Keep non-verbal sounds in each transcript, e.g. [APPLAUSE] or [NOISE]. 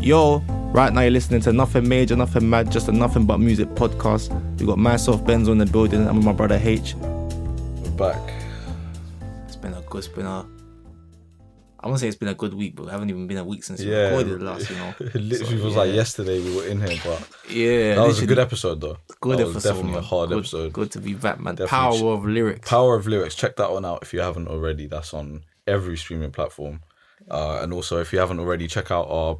Yo, right now you're listening to Nothing Major, Nothing Mad, just a Nothing But Music podcast. We got myself, Benzo in the building, and with my brother H. We're back. It's been a good, it's been a. I won't say it's been a good week, but we haven't even been a week since we Yeah, recorded last, you know. [LAUGHS] it literally So, was like yesterday we were in here, but Yeah, that was a good episode though. Good that was episode. definitely a hard good, episode. Good to be back, man. Definitely. Power of lyrics. Power of lyrics. Check that one out if you haven't already. That's on every streaming platform. Uh, and also, if you haven't already, check out our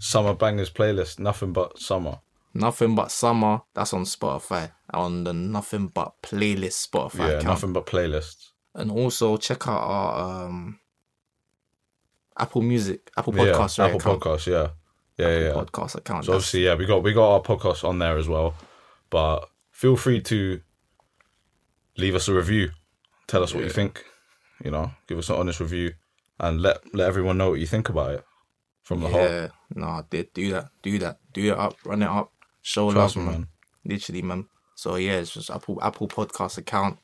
summer bangers playlist. Nothing but summer. Nothing but summer. That's on Spotify. On the Nothing But playlist Spotify yeah, account. nothing but playlists. And also check out our um Apple Music, Apple Yeah, Podcast, right, Apple account. Podcast. Yeah, yeah, yeah. yeah. podcast account. So That's- obviously, yeah, we got we got our podcast on there as well. But feel free to leave us a review. Tell us what you think. You know, give us an honest review, and let let everyone know what you think about it from the heart. yeah, no, did do that, do that, do it up, run it up, show Trust love, me, man. Literally, man. So yeah, it's just Apple Apple Podcast account.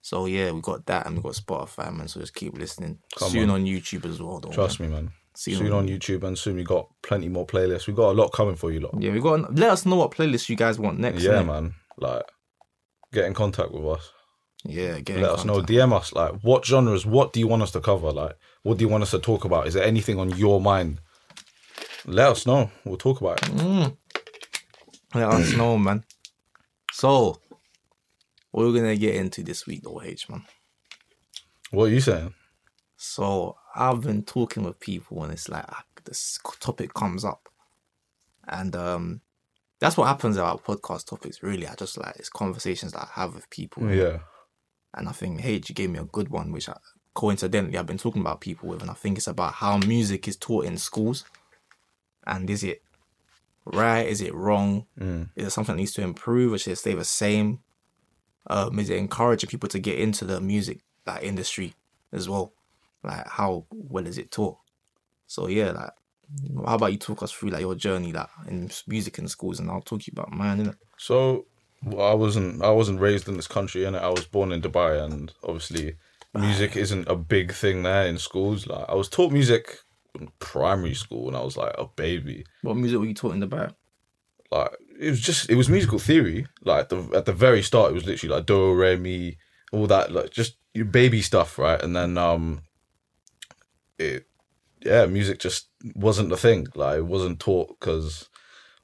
So yeah, we got that and we got Spotify, man. So just keep listening. Come Soon on. on. YouTube as well, though. Trust man. me, man. See soon on- YouTube, and soon we got plenty more playlists. We got a lot coming for you, lot. Yeah, we got. Let us know what playlists you guys want next. Yeah, man. Like, get in contact with us. Yeah, get in Let us know. contact. DM us. Like, what genres? What do you want us to cover? Like, what do you want us to talk about? Is there anything on your mind? Let us know. We'll talk about it. Mm. Let us know, man. So, what we're gonna get into this week, though, H man. What are you saying? So I've been talking with people, and it's like ah, this topic comes up, and um, that's what happens about podcast topics. Really, I just like it's conversations that I have with people, Yeah. and I think H you gave me a good one, which I, coincidentally I've been talking about people with, and I think it's about how music is taught in schools, and is it right? Is it wrong? Mm. Is it something that needs to improve, or should it stay the same? Um, is it encouraging people to get into the music like industry as well? Like how well is it taught? So yeah, like how about you talk us through like your journey like in music in schools, and I'll talk to you about mine. Innit? So well, I wasn't I wasn't raised in this country and I was born in Dubai and obviously music isn't a big thing there in schools. Like I was taught music primary school when I was like a baby. What music were you taught in the bar? Like it was just it was musical theory. Like at the at the very start it was literally like do re mi all that like just your baby stuff, right? And then um it yeah, music just wasn't the thing. Like it wasn't taught because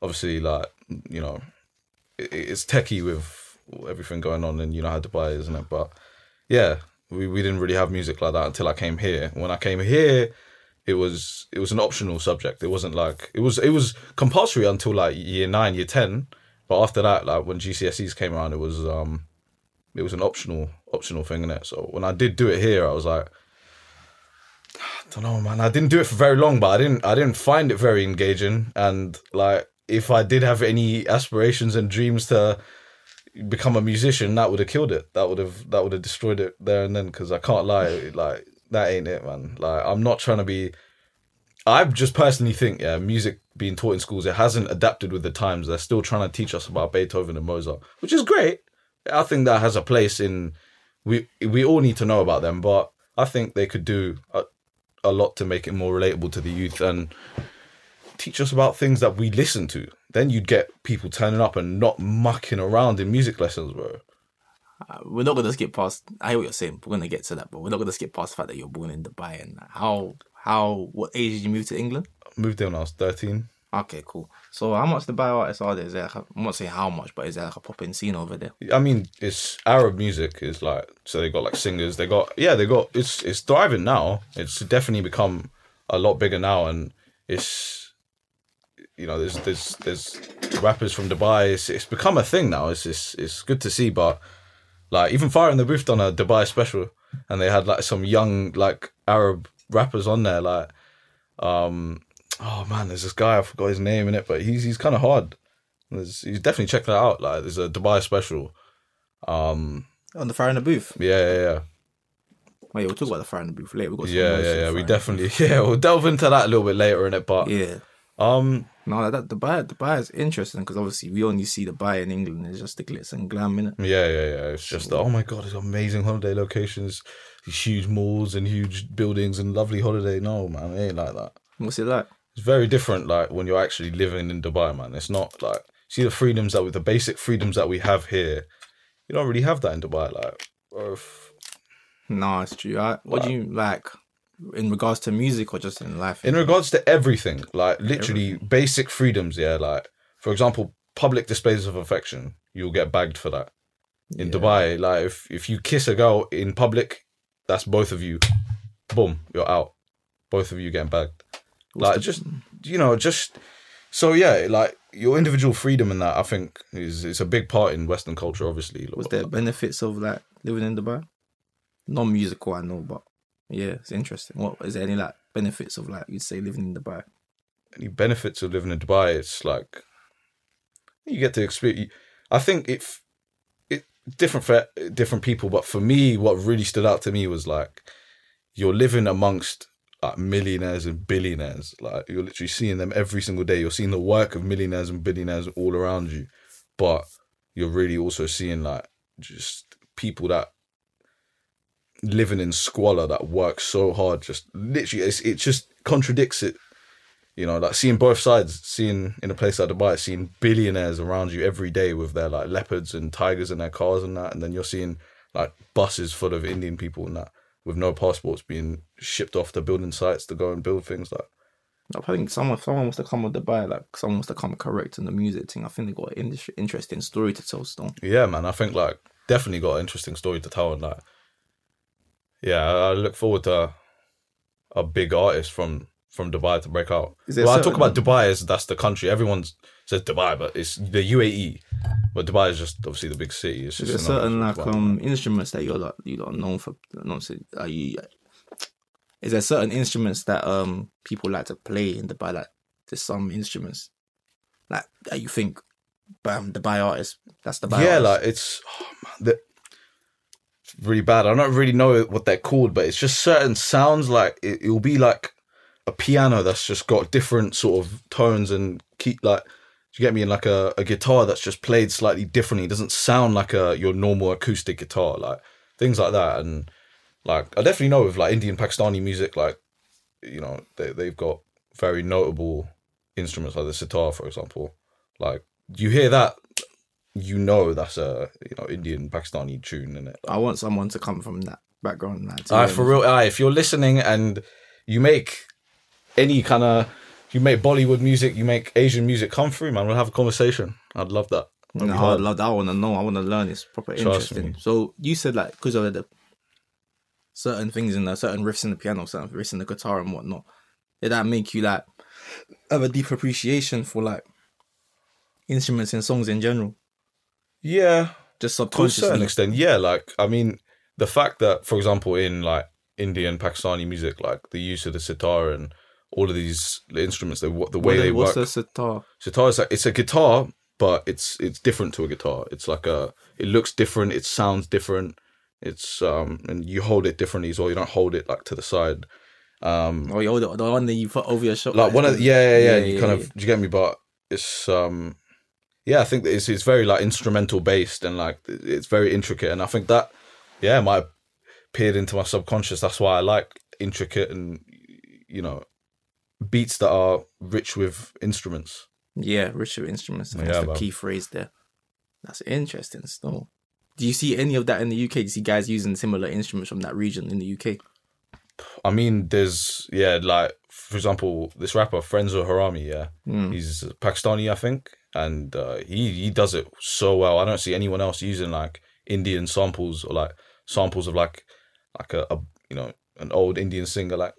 obviously like you know it, it's techie with everything going on and you know how Dubai is, isn't it? But yeah, we, we didn't really have music like that until I came here. When I came here, it was it was an optional subject. It wasn't like it was it was compulsory until like year nine, year ten. But after that, like when GCSEs came around, it was um it was an optional optional thing in it. So when I did do it here, I was like, I [SIGHS] don't know, man. I didn't do it for very long, but I didn't I didn't find it very engaging. And like if I did have any aspirations and dreams to become a musician, that would have killed it. That would have that would have destroyed it there and then. Because I can't lie, like that ain't it, man. Like I'm not trying to be. I just personally think, yeah, music being taught in schools, it hasn't adapted with the times. They're still trying to teach us about Beethoven and Mozart, which is great. I think that has a place in. We we all need to know about them, but I think they could do a, a lot to make it more relatable to the youth and teach us about things that we listen to. Then you'd get people turning up and not mucking around in music lessons, bro. Uh, we're not gonna skip past. I hear what you're saying. We're gonna get to that, but we're not gonna skip past the fact that you're born in Dubai and how how what age did you move to England? Moved in when I was thirteen. Okay, cool. So how much Dubai artists are there? Is there like a, I'm not saying how much, but is there like a popping scene over there? I mean, it's Arab music is like so they got like singers. They got yeah, they got it's it's thriving now. It's definitely become a lot bigger now, and it's you know there's there's there's rappers from Dubai. It's it's become a thing now. It's it's it's good to see, but like even Fire in the Booth done a Dubai special, and they had like some young like Arab rappers on there. Like um oh man, there's this guy I forgot his name in it, but he's he's kind of hard. There's, he's definitely check that out. Like there's a Dubai special. Um, On the fire in the booth. yeah, yeah, yeah, Wait, we'll talk about the fire in the booth later. We've got yeah, yeah, yeah. We definitely, [LAUGHS] yeah, we'll delve into that a little bit later in it. But. Yeah. um, No, that Dubai, Dubai is interesting because obviously we only see the Dubai in England. It's just the glitz and glam in it. yeah, yeah, yeah. It's just oh my god, it's amazing holiday locations, these huge malls and huge buildings and lovely holiday. No, man, it ain't like that. What's it like? It's very different. Like when you're actually living in Dubai, man. It's not like see the freedoms that with the basic freedoms that we have here. You don't really have that in Dubai. Like, bro, if- No, it's true. I, what do you like in regards to music or just in life? in regards to everything, like literally basic freedoms. Yeah, like for example, public displays of affection, you'll get bagged for that. In Yeah. Dubai, like if if you kiss a girl in public, that's both of you. Boom, you're out. Both of you getting bagged. What's like the- just you know just so yeah like your individual freedom in that i think is is a big part in western culture obviously was there benefits of like living in Dubai? Non musical, I know, but yeah, it's interesting. What is there any like benefits of like you'd say living in Dubai? any benefits of living in dubai it's like you get to experience i think if it different for different people but for me what really stood out to me was like you're living amongst like millionaires and billionaires like you're literally seeing them every single day you're seeing the work of millionaires and billionaires all around you but you're really also seeing like just people that living in squalor that works so hard just literally it's, it just contradicts it you know like seeing both sides seeing in a place like dubai seeing billionaires around you every day with their like leopards and tigers in their cars and that and then you're seeing like buses full of indian people and that with no passports being shipped off to building sites to go and build things like I think someone someone wants to come with Dubai, like someone wants to come correct in the music thing. I think they got an interesting story to tell still. yeah man i think like definitely got an interesting story to tell and like yeah i look forward to a big artist from from dubai to break out. Is well i talk about dubai as that's the country. Everyone says dubai but it's the uae but dubai is just obviously the big city. It's Is there certain like um instruments that you're like you don't know for not say are you is there certain instruments that um people like to play in Dubai? Like there's some instruments like that you think bam Dubai artist that's the yeah, like it's oh, man, the, it's really bad. I don't really know what they're called, but it's just certain sounds. Like it, it'll be like a piano that's just got different sort of tones and keep like. You get me in like a, a guitar that's just played slightly differently. It doesn't sound like a your normal acoustic guitar, like things like that. And like I definitely know with like Indian Pakistani music, like you know they they've got very notable instruments like the sitar, for example. Like you hear that, you know that's a you know Indian Pakistani tune in it. I want someone to come from that background to ah, Aye, for real. Aye, if you're listening and you make any kind of you make Bollywood music, you make Asian music, come through, man. We'll have a conversation. I'd love that. That'd No, I hard. love that. I want to know. I want to learn. It's proper Trust interesting. me. So you said like because of the certain things in there, certain riffs in the piano, certain riffs in the guitar and whatnot. Did that make you like have a deep appreciation for like instruments and songs in general? Yeah, Just to a certain extent, yeah. Like I mean, the fact that, for example, in like Indian Pakistani music, like the use of the sitar and all of these instruments, the the way What- they what's work. the sitar? Sitar is like it's a guitar, but it's it's different to a guitar. It's like a it looks different, it sounds different. It's um and you hold it differently as well. You don't hold it like to the side. Um Oh, yo, the, the one that you put over your shoulder. like one of the, yeah, yeah, yeah, [LAUGHS] Yeah, you yeah, kind yeah. of do you get me? But it's um yeah, I think that it's it's very like instrumental based and like it's very intricate and I think that yeah, might have peered into my subconscious. That's why I like intricate and you know beats that are rich with instruments. Yeah, rich with instruments. Yeah, that's the man. key phrase there. That's interesting still. Do you see any of that in the UK? Do you see guys using similar instruments from that region in the UK? I mean, there's yeah, like for example, this rapper Frenzo Harami, yeah, Mm. he's Pakistani, I think, and uh, he he does it so well. I don't see anyone else using like Indian samples or like samples of like like a, a you know an old Indian singer like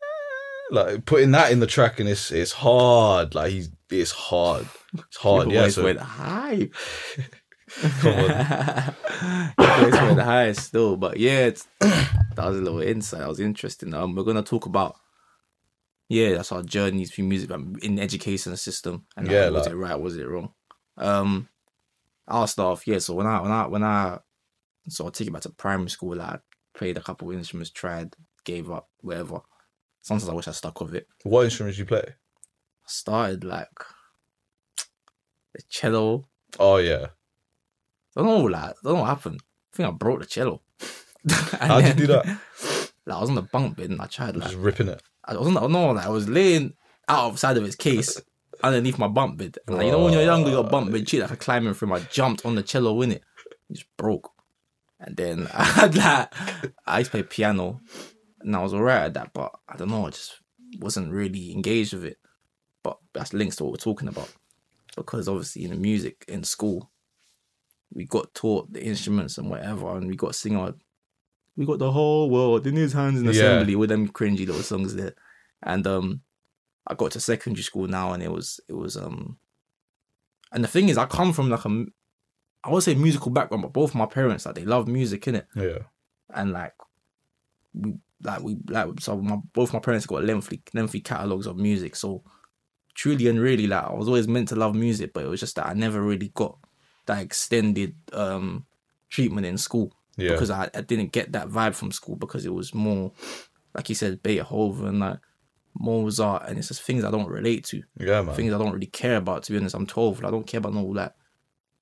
[LAUGHS] like putting that in the track and it's it's hard. Like he's it's hard. It's [LAUGHS] hard. Your Yeah. voice So went high. [LAUGHS] Come on. Your voice went high still, but yeah, it's, [CLEARS THROAT] that was a little insight. That was interesting. Um, we're gonna talk about yeah, that's our journeys through music in the education system and like, Yeah, was it right, was it wrong? Um, start off. Yeah, so when I when I when I so I take it back to primary school, like, I played a couple instruments, tried, gave up, whatever. Sometimes I wish I stuck with it. what instruments you play? I started like the cello. Oh yeah. I don't know, like, I don't know what happened. I think I broke the cello. [LAUGHS] How'd you do that? [LAUGHS] Like, I was on the bunk bed and I tried, like, Just ripping it. I wasn't, no, like, I was laying, outside of its case underneath my bump bed. And like, you know when you're younger, you got bunk bed shit like climbing from. I jumped on the cello in it, just broke. And then [LAUGHS] I had like I used to play piano, and I was alright at that, but I don't know, I just wasn't really engaged with it. But that's links to what we're talking about because obviously in the music in school, we got taught the instruments and whatever, and we got to sing our, we got the whole world. In his hands in Yeah. assembly with them cringy little songs there, and um, I got to secondary school now, and it was it was um, and the thing is, I come from like a, I would say musical background, but both my parents like they love music in it, Yeah. and like we like we like so my both my parents got lengthy lengthy catalogs of music. So truly and really like I was always meant to love music but it was just that I never really got that extended um treatment in school Yeah. because I, I didn't get that vibe from school because it was more like you said Beethoven like Mozart and it's just things I don't relate to yeah, man. things I don't really care about to be honest I'm 12 I don't care about all that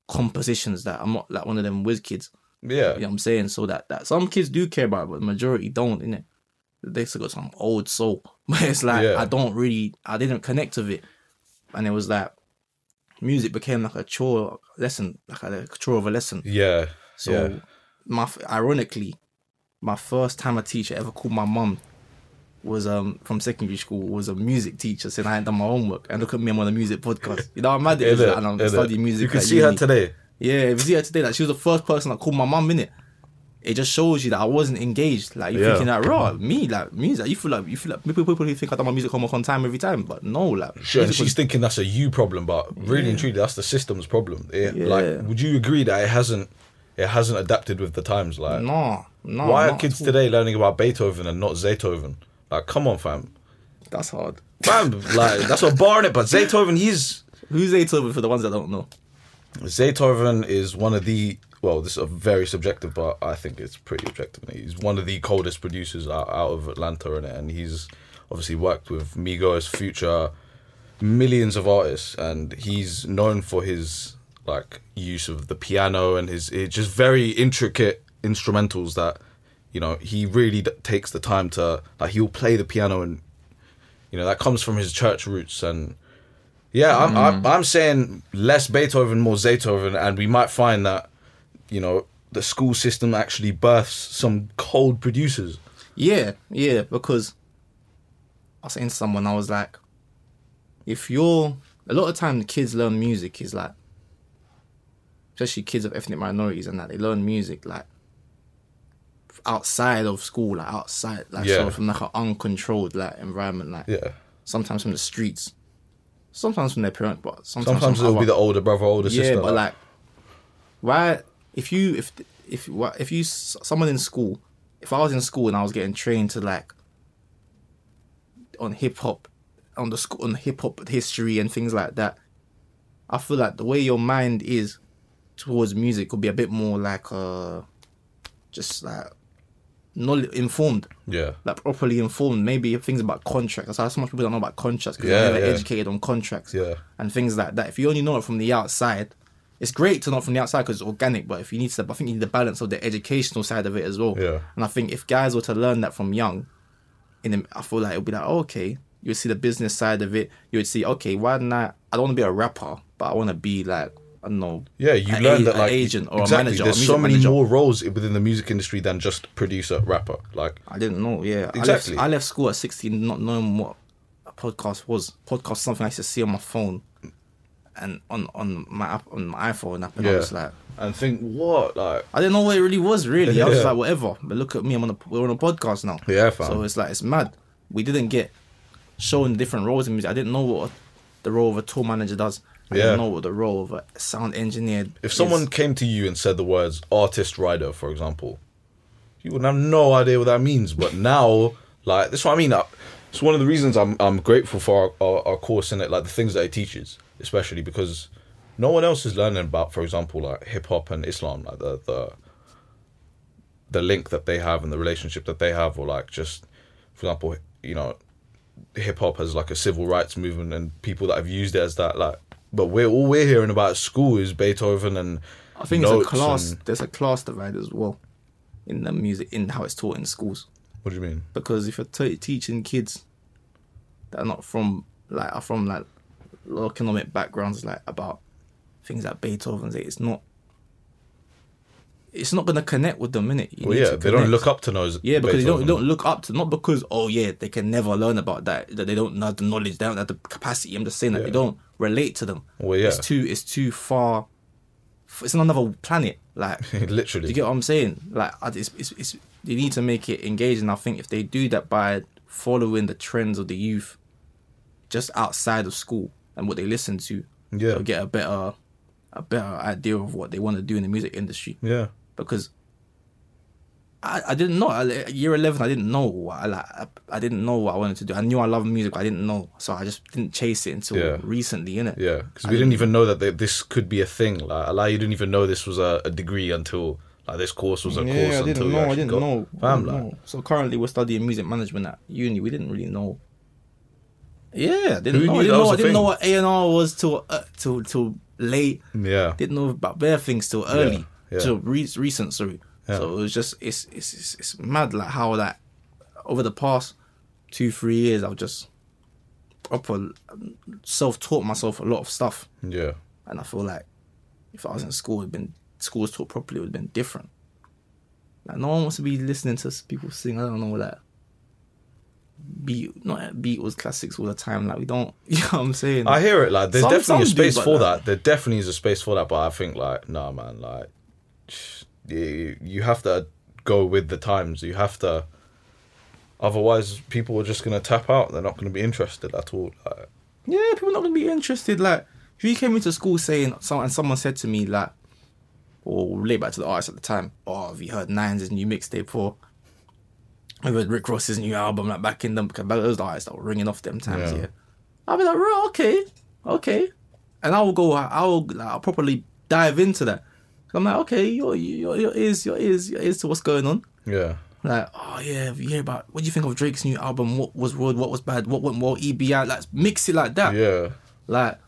compositions that I'm not like one of them whiz kids yeah. you know what I'm saying? So that, that some kids do care about it, but the majority don't, innit? They still got some old soul. [LAUGHS] But it's like Yeah. I don't really I didn't connect with it. And it was like music became like a chore lesson, like a, a chore of a lesson. Yeah. So Yeah. My ironically, my first time a teacher ever called my mum was um from secondary school was a music teacher saying I hadn't done my homework and look at me I'm on a music podcast. You know how mad it Innit? that and I'm studying music. You can at see her today. Yeah, if you see her today, like she was the first person that called my mum in it. It just shows you that I wasn't engaged. Like you're Yeah. thinking that raw me, like music. You feel like you feel like people people who think I done my music homework on time every time, but no, like Sure, she's was- thinking that's a you problem, but really and truly, that's the system's problem. It, Yeah. Like, would you agree that it hasn't it hasn't adapted with the times? Like, no, no. why are kids today learning about Beethoven and not Zaytoven? Like, come on, fam, That's hard. fam. [LAUGHS] like, that's what barring it. But Zaytoven, he's Who's Beethoven for the ones that don't know? Zaytoven is one of the well, this is a very subjective, but I think it's pretty objective. He's one of the coldest producers out, out of Atlanta, and and he's obviously worked with Migos, Future, millions of artists, and he's known for his like use of the piano and his it's just very intricate instrumentals that you know he really d- takes the time to like he'll play the piano and you know that comes from his church roots and yeah, I'm, I'm mm. I'm saying less Beethoven, more Zaytoven, and we might find that you know the school system actually births some cold producers. Yeah, yeah, because I was saying to someone, I was like, if you're a lot of time the kids learn music is like especially kids of ethnic minorities and that they learn music like outside of school, like outside like Yeah. sort of from like an uncontrolled like environment, like Yeah. sometimes from the streets. Sometimes from their parents, but sometimes, Sometimes it'll be the older brother, older yeah, sister. but like, why? If you if if if you someone in school, if I was in school and I was getting trained to like on hip hop, on the school on hip hop history and things like that, I feel like the way your mind is towards music could be a bit more like uh, just like not informed yeah, like properly informed. Maybe things about contracts. That's how so much people don't know about contracts because Yeah, they're never yeah. educated on contracts yeah, and things like that. If you only know it from the outside, it's great to know from the outside because it's organic. But if you need to, I think you need the balance of the educational side of it as well. Yeah. And I think if guys were to learn that from young, in the, I feel like it would be like, oh, okay, you would see the business side of it. You would see, okay, why not? I don't want to be a rapper, but I want to be like, I don't know. yeah. You learn a- that like agent or exactly. a manager. or There's so many manager. more roles within the music industry than just producer, rapper. Like I didn't know. Yeah, Exactly. I left, I left school at sixteen, not knowing what a podcast was. Podcast something I used to see on my phone, and on on my app on my iPhone app, and I Yeah. was like, and think what like I didn't know what it really was. Really, I was [LAUGHS] like, whatever. But look at me, I'm on a we're on a podcast now. Yeah, fam. So it's like it's mad. We didn't get shown different roles in music. I didn't know what the role of a tour manager does. I Yeah. didn't know what the role of a sound engineer. Is. If is. someone came to you and said the words artist rider, for example, you wouldn't have no idea what that means. But now, like that's what I mean. It's one of the reasons I'm I'm grateful for our, our, our course in it, like the things that it teaches, especially because no one else is learning about, for example, like hip hop and Islam, like the the the link that they have and the relationship that they have, or like just, for example, you know, hip hop as like a civil rights movement and people that have used it as that, like. But we're all we're hearing about school is Beethoven and I think it's a class. and- There's a class divide as well in the music in how it's taught in schools. what do you mean? because if you're t- teaching kids that are not from like are from like low economic backgrounds, like about things like Beethoven's. It's not. It's not gonna connect with them, innit? You Well, yeah, they don't look up to those. Yeah, because they don't, they don't look up to not because oh yeah they can never learn about that that they don't have the knowledge they don't have the capacity. I'm just saying that Yeah. they don't relate to them. Well, yeah. it's too it's too far. It's on another planet. Like [LAUGHS] literally. do you get what I'm saying? Like it's, it's, it's they need to make it engaging. I think if they do that by following the trends of the youth, just outside of school and what they listen to, Yeah. get a better a better idea of what they want to do in the music industry yeah. because I, I didn't know. I- year 11 I didn't know what I like I, I didn't know what I wanted to do. I knew I loved music but I didn't know. So I just didn't chase it until Yeah. recently innit? Yeah, because we didn't even know that they, this could be a thing. Like, like you didn't even know this was a, a degree until like this course was a course yeah I until didn't you know I didn't got- know. I Fam, didn't like, know. so currently we're studying music management at uni. We didn't really know. Yeah didn't Who know. I didn't know a I didn't know what A&R was till uh, till till late. Yeah, didn't know about bare things till early, yeah. till re- recent. Sorry. Yeah. So it was just it's, it's it's it's mad like how that over the past two three years I've just proper self taught myself a lot of stuff, yeah, and I feel like if I was in school, it'd been school was taught properly, it would have been different. Like no one wants to be listening to people sing. I don't know like beat not Beatles classics all the time. Like we don't, [LAUGHS] you know what I'm saying? I hear it. Like, there's Some- definitely a some do, space but for like- that. There definitely is a space for that. But I think like, nah, man, like, you, you have to go with the times. You have to. Otherwise, people are just gonna tap out. They're not gonna be interested at all. Like, Yeah, people not gonna be interested. Like, if you came into school saying and someone said to me like, or relate back to the artist at the time, oh, have you heard Nines' new mixtape or have you heard Rick Ross's new album? Like back in them, because those artists that were ringing off them times. Yeah. Yeah, I'll be like, right, okay, okay, and I will go. I will like, I'll properly dive into that. I'm like, okay, your your your ears, your ears, your ears to what's going on. yeah, Like, oh yeah, you hear about what do you think of Drake's new album? What was good? What was bad? What went well? EBI, like mix it like that. yeah. Like,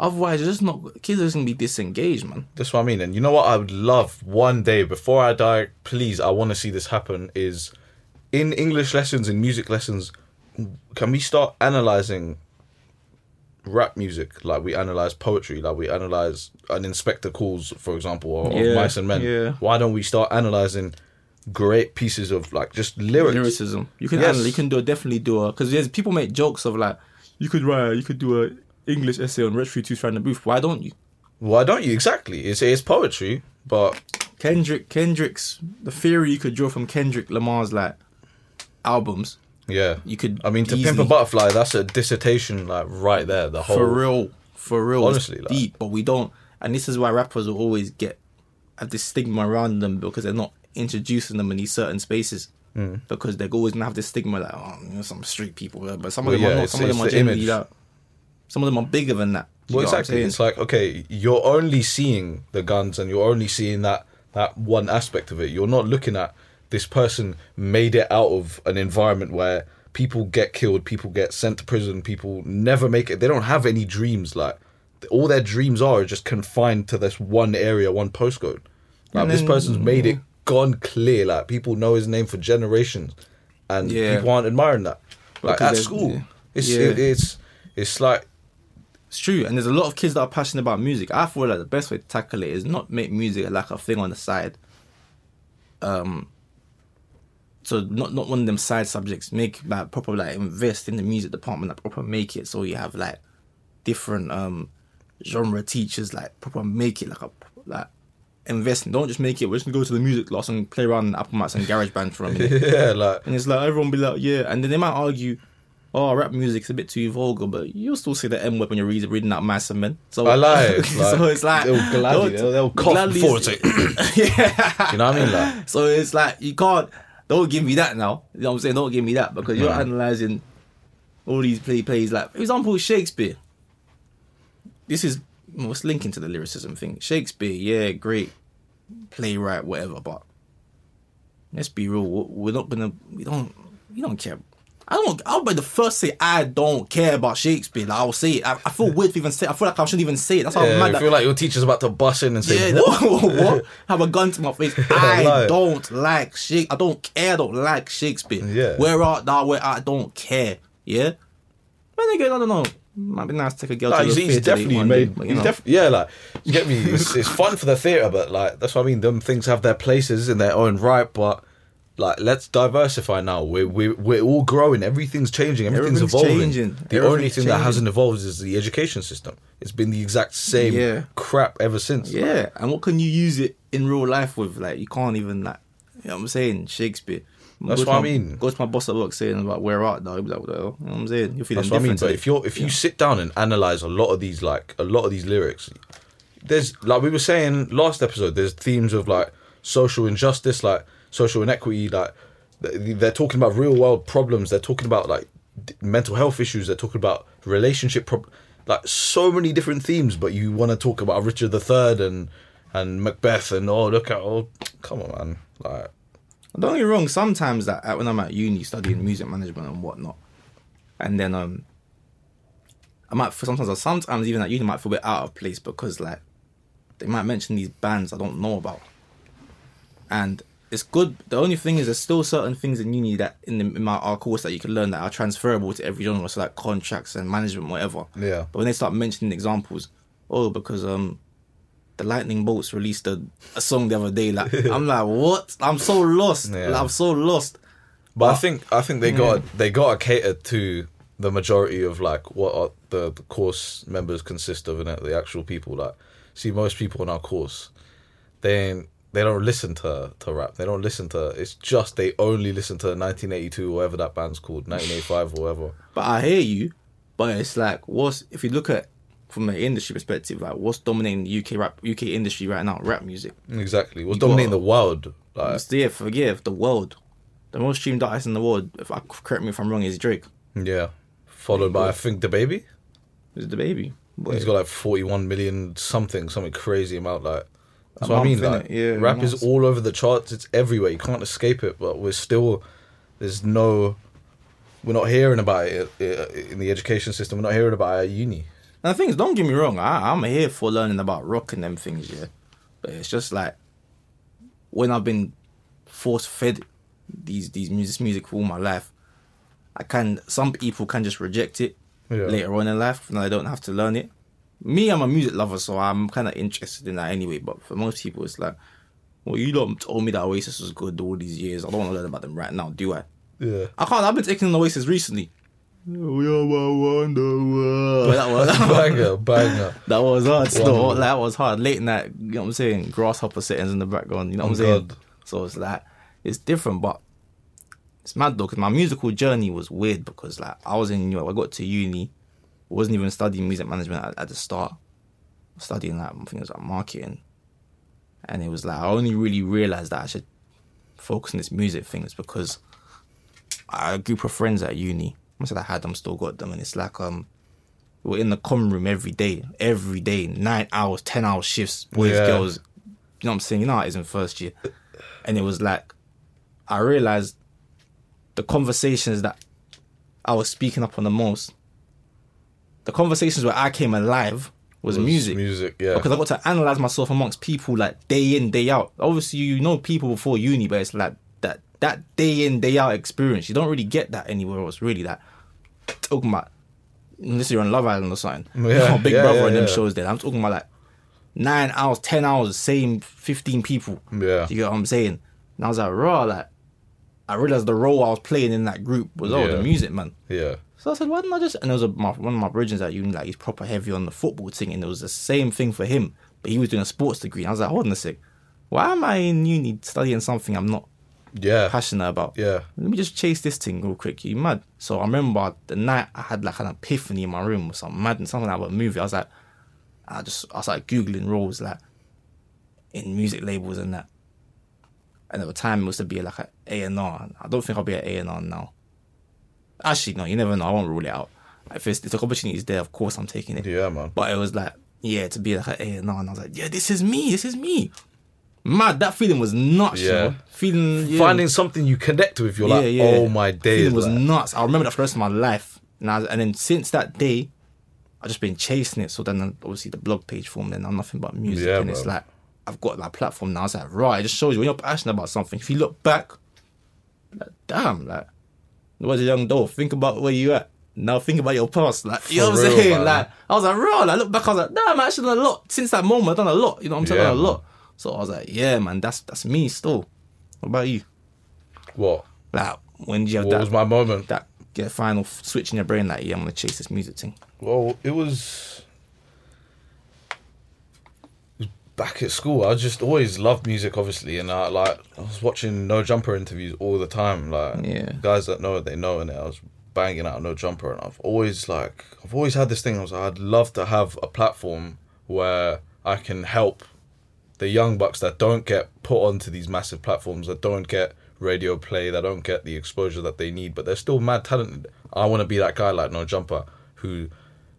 otherwise, it's just not kids are just gonna be disengaged, man. That's what I mean. And you know what I would love one day before I die, please, I want to see this happen is in English lessons, in music lessons, can we start analyzing rap music like we analyze poetry, like we analyze an inspector calls, for example, or, or Yeah, mice and men. yeah. Why don't we start analyzing great pieces of like just lyrics? Lyricism. You can Yes. you can do a, definitely do a because there's people make jokes of like you could write you could do a English essay on Free Two Strand the Booth. Why don't you? Why don't you? Exactly. It's it's poetry, but Kendrick Kendrick's the theory you could draw from Kendrick Lamar's like albums. Yeah. You could. I mean, to pimp a butterfly, that's a dissertation, like right there. The whole for real, for real, Honestly, it's like- deep. But we don't, and this is why rappers will always get have this stigma around them because they're not introducing them in these certain spaces. Hmm. Because they're always gonna have this stigma like, oh, you know, some street people, but some of Well, them are not. Some of them are the genuinely image. like, some of them are bigger than that. You Well, get what I'm exactly. It's like okay, you're only seeing the guns and you're only seeing that that one aspect of it. You're not looking at this person made it out of an environment where people get killed, people get sent to prison, people never make it. They don't have any dreams. Like all their dreams are just confined to this one area, one postcode. Like this person's made it gone clear. Like people know his name for generations, and Yeah. people aren't admiring that. Like Because at school, yeah. it's Yeah. It, it's it's like It's true, and there's a lot of kids that are passionate about music. I feel like the best way to tackle it is not make music like a thing on the side. Um. So not not one of them side subjects. Make like proper like invest in the music department. Like proper make it so you have like different um genre teachers. Like proper make it like a like invest. Don't just make it. We're just gonna go to the music class and play around in Apple Maps and Garage GarageBand for a minute. [LAUGHS] yeah, like And it's like everyone be like, yeah, and then they might argue, oh, rap music's a bit too vulgar, but you'll still see the M word when you're reading, reading out Mice and Men. So I lie. Like, [LAUGHS] so it's like they'll gladly, they'll, they'll cough gladly- before it's like, [COUGHS] yeah. you know what I mean? Like, So it's like you can't. Don't give me that now. You know what I'm saying? Don't give me that because you're Right. analyzing all these play plays. Like for example, Shakespeare. This is what's linking to the lyricism thing. Shakespeare, yeah, great playwright, whatever, but let's be real. We're not gonna. We don't. We don't care. I don't. I'll be the first to say I don't care about Shakespeare. Like I'll say it. I, I feel weird to even say. It. I feel like I shouldn't even say it. That's how yeah, mad. I feel like your teacher's about to bust in and say, yeah, what? [LAUGHS] what? what? [LAUGHS] Have a gun to my face. [LAUGHS] I don't like Shakespeare. I don't care. I don't like Shakespeare. Yeah. Where art thou? Where I don't care. Yeah. Man, again, I don't know. Might be nice to take a girl to he's, the he's definitely one day, made. but, you know. def- yeah, like you get me. It's, it's fun for the theater, but like that's what I mean. Them things have their places in their own right, but like let's diversify now. We're we're, we're all growing. Everything's changing. Everything's, Everything's evolving. changing. The only Everything's thing that hasn't evolved is the education system. It's been the exact same Yeah. crap ever since. Yeah, and what can you use it in real life with? Like, you can't even like, you know what I'm saying? Shakespeare. That's Go what I mean. Go to my boss at work saying about where art though. He'll be like, what the hell? You know what I'm saying? You're feeling That's what I mean. different. But if you're if you sit down and analyze a lot of these like a lot of these lyrics, there's like we were saying last episode. There's themes of like social injustice, like social inequity. Like they're talking about real world problems. They're talking about like mental health issues. They're talking about relationship prob Like so many different themes. But you want to talk about Richard III and and Macbeth and oh look at oh come on man like Don't get me wrong. Sometimes that when I'm at uni studying music management and whatnot, and then um, I might sometimes sometimes even at uni I might feel a bit out of place because like they might mention these bands I don't know about, and it's good. The only thing is there's still certain things in uni that in, the, in my our course that you can learn that are transferable to every genre, so like contracts and management, whatever. Yeah. But when they start mentioning examples, oh, because um, the Lightning Bolts released a, a song the other day. Like [LAUGHS] I'm like, what? I'm so lost. Yeah. Like, I'm so lost. But I think I think they got they got to cater to the majority of like what are the, the course members consist of, and the actual people. Like, see, most people in our course, they ain't, they don't listen to to rap. They don't listen to. It's just they only listen to 1982 or whatever that band's called, 1985 or whatever. But I hear you. But it's like, what's if you look at from an industry perspective, like what's dominating the UK rap UK industry right now? Rap music. Exactly, what's You dominating got- the world? Like, yeah, forgive the world. The most streamed artist in the world, if I correct me if I'm wrong, is Drake. yeah, followed by I think the baby. Is the baby. He's got like 41 million something, something crazy amount. Like that's what I mean. Like. Yeah, rap is all over the charts. It's everywhere. You can't escape it. But we're still there's no. We're not hearing about it in the education system. We're not hearing about it at uni. And the thing is, don't get me wrong, I, I'm here for learning about rock and them things, yeah. But it's just like when I've been force fed these these music music for all my life, I can some people can just reject it Yeah. later on in life and I don't have to learn it. Me, I'm a music lover, so I'm kind of interested in that anyway. But for most people, it's like, well, you don't told me that Oasis was good all these years. I don't want to learn about them right now, do I? Yeah. I can't. I've been taking an Oasis recently. We are Wonderwall. But that was [LAUGHS] banger, banger. that was hard. Still, Wonderful. that was hard. Late night, you know what I'm saying? Grasshopper settings in the background. You know what I'm Oh, saying? So it's like it's different, but it's mad though. Cause my musical journey was weird because like I was in, you know, I got to uni, wasn't even studying music management at, at the start. Studying like I think it was like marketing, and it was like I only really realized that I should focus on this music thing is because I had a group of friends at uni. I said I had them, still got them, and it's like um, we we're in the common room every day, every day, nine hours, ten hour shifts, boys, Yeah. girls. You know what I'm saying? You know it is in first year, and it was like I realized the conversations that I was speaking up on the most, the conversations where I came alive was, Was music. music, yeah. Because I got to analyze myself amongst people like day in, day out. Obviously, you know people before uni, but it's like that that day in, day out experience. You don't really get that anywhere else. Really, that talking about unless you're on Love Island or something. [LAUGHS] Yeah, Big yeah, Brother yeah, and them shows. There, I'm talking about like nine hours, ten hours, same fifteen people. Yeah. you get what I'm saying? And I was like, raw, like I realized the role I was playing in that group was oh Yeah. the music man. Yeah. So I said, why didn't I just? And there was a, my, one of my bridges at uni, like he's proper heavy on the football thing, and it was the same thing for him, but he was doing a sports degree. And I was like, hold on a sec, why am I in uni studying something I'm not Yeah. passionate about? Yeah. Let me just chase this thing real quick. You mad? So I remember the night I had like an epiphany in my room or something mad and something about a movie. I was like, I just I started googling roles like in music labels and that. And at the time it was to be like a A and R. I don't think I'll be an A and R now. Actually, no, you never know. I won't rule it out. If it's if the opportunity is there, of course I'm taking it. Yeah, man. But it was like, yeah, to be like an A and R, and I was like, yeah, this is me. This is me. Mad. That feeling was nuts. Yeah. Yeah. You know? Feeling yeah. Finding something you connect with, you're like, oh my days. Feeling was like- nuts. I remember that for the rest of my life. And, I, and then since that day, I've just been chasing it. So then uh, obviously the blog page formed and I'm nothing but music. Yeah, and it's like, I've got that platform now. It's like, right, it just shows you when you're passionate about something. If you look back, like, damn, like, was a young doll. Think about where you at. now think about your past. Like, you know what I'm real, saying? man. Like, I was like, raw. Like, look back, I was like, nah, I'm actually done a lot. Since that moment, I've done a lot. You know what I'm saying? Yeah, a lot. So I was like, yeah, man, that's that's me still. What about you? What? Like, when did you have What that, was my moment? that get final switch in your brain? Like, yeah, I'm gonna chase this music thing. Well, it was, it was back at school. I just always loved music, obviously, and I like I was watching No Jumper interviews all the time. Like, Yeah. guys that know it, they know, and I was banging out No Jumper, and I've always like I've always had this thing. I was like, I'd love to have a platform where I can help the young bucks that don't get put onto these massive platforms, that don't get radio play, that don't get the exposure that they need, but they're still mad talented. I want to be that guy like No Jumper who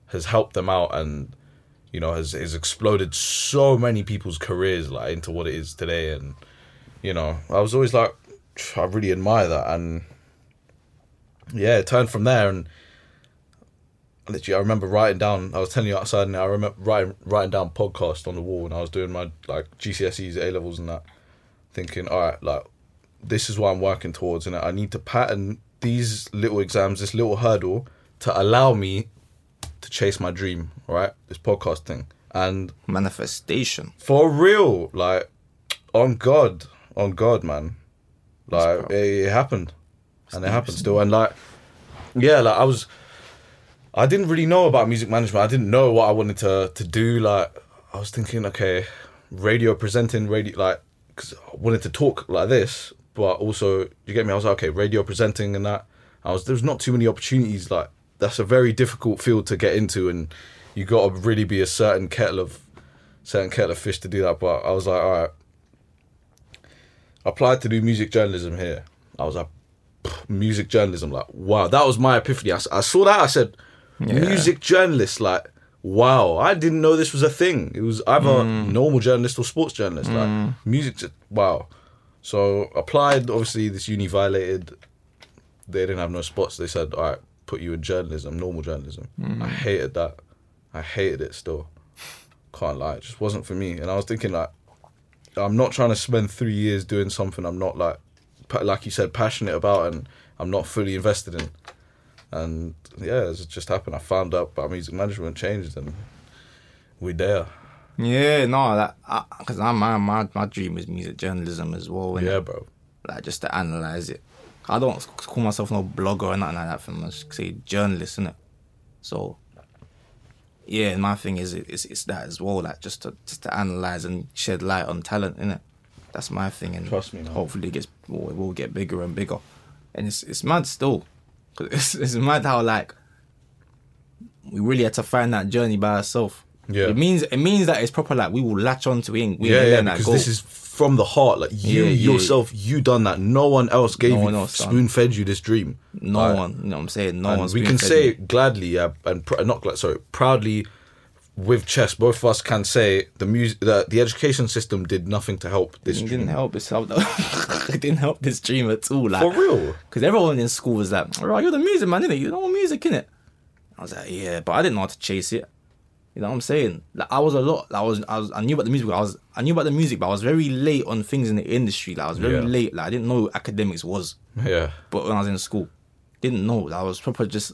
has helped them out and you know has has exploded so many people's careers like into what it is today. And you know I was always like I really admire that. And yeah it turned from there. And literally I remember writing down I was telling you outside and I remember writing writing down podcast on the wall when I was doing my like GCSEs A levels and that thinking all right like this is what I'm working towards and I need to pattern these little exams this little hurdle to allow me to chase my dream right? This podcast thing. And Manifestation. for real like on god on god man. Like it, it happened. And it happened still. And like yeah like i was i didn't really know about music management. I didn't know what i wanted to to do. Like i was thinking okay radio presenting radio like because i wanted to talk like this but also you get me? I was like okay radio presenting and that. I was there was not too many opportunities like that's a very difficult field to get into and you got to really be a certain kettle of certain kettle of fish to do that. But I was like, all right. I applied to do music journalism here. I was like, music journalism, like, wow, that was my epiphany. I saw that, I said, music journalist, like, wow, I didn't know this was a thing. It was either mm. normal journalist or sports journalist, like, mm. music, wow. So applied, obviously, this uni violated. They didn't have no spots. They said, all right, put you in journalism, normal journalism. Mm. I hated that. I hated it still. Can't lie, it just wasn't for me. And I was thinking like, I'm not trying to spend three years doing something I'm not like, like you said, passionate about and I'm not fully invested in. And yeah, it just happened. I found out about music management, changed, and we there. Yeah, no, that because I, my my my dream is music journalism as well. Yeah, bro. like just to analyze it. I don't call myself no blogger or nothing like that. From I just say journalist, innit? So yeah, my thing is it's it's that as well. Like just to just to analyze and shed light on talent, innit? That's my thing, and Trust me, man. hopefully it gets well, it will get bigger and bigger. And it's it's mad still, [LAUGHS] it's it's mad how like we really had to find that journey by ourselves. Yeah. it means it means that it's proper. Like we will latch on to it. We Yeah, ain't yeah, letting that because this is from the heart. Like you Yeah, yeah. yourself, you done that. No one else gave No you, one spoon fed you this dream. no one. You know what I'm saying? No one's we can say me. gladly, yeah, and pr- not glad, sorry, proudly with chest. Both of us can say the music, the, the education system did nothing to help this It didn't help this [LAUGHS] it didn't help this dream at all. Like For real. Because everyone in school was like, Right, you're the music man, innit? You know music, innit? I was like, Yeah, but I didn't know how to chase it. You know what I'm saying? Like I was a lot like, I was I was I knew about the music, I was I knew about the music, but I was very late on things in the industry. Like I was very Yeah. late. Like I didn't know what academics was. Yeah, But when I was in school, didn't know. I was proper just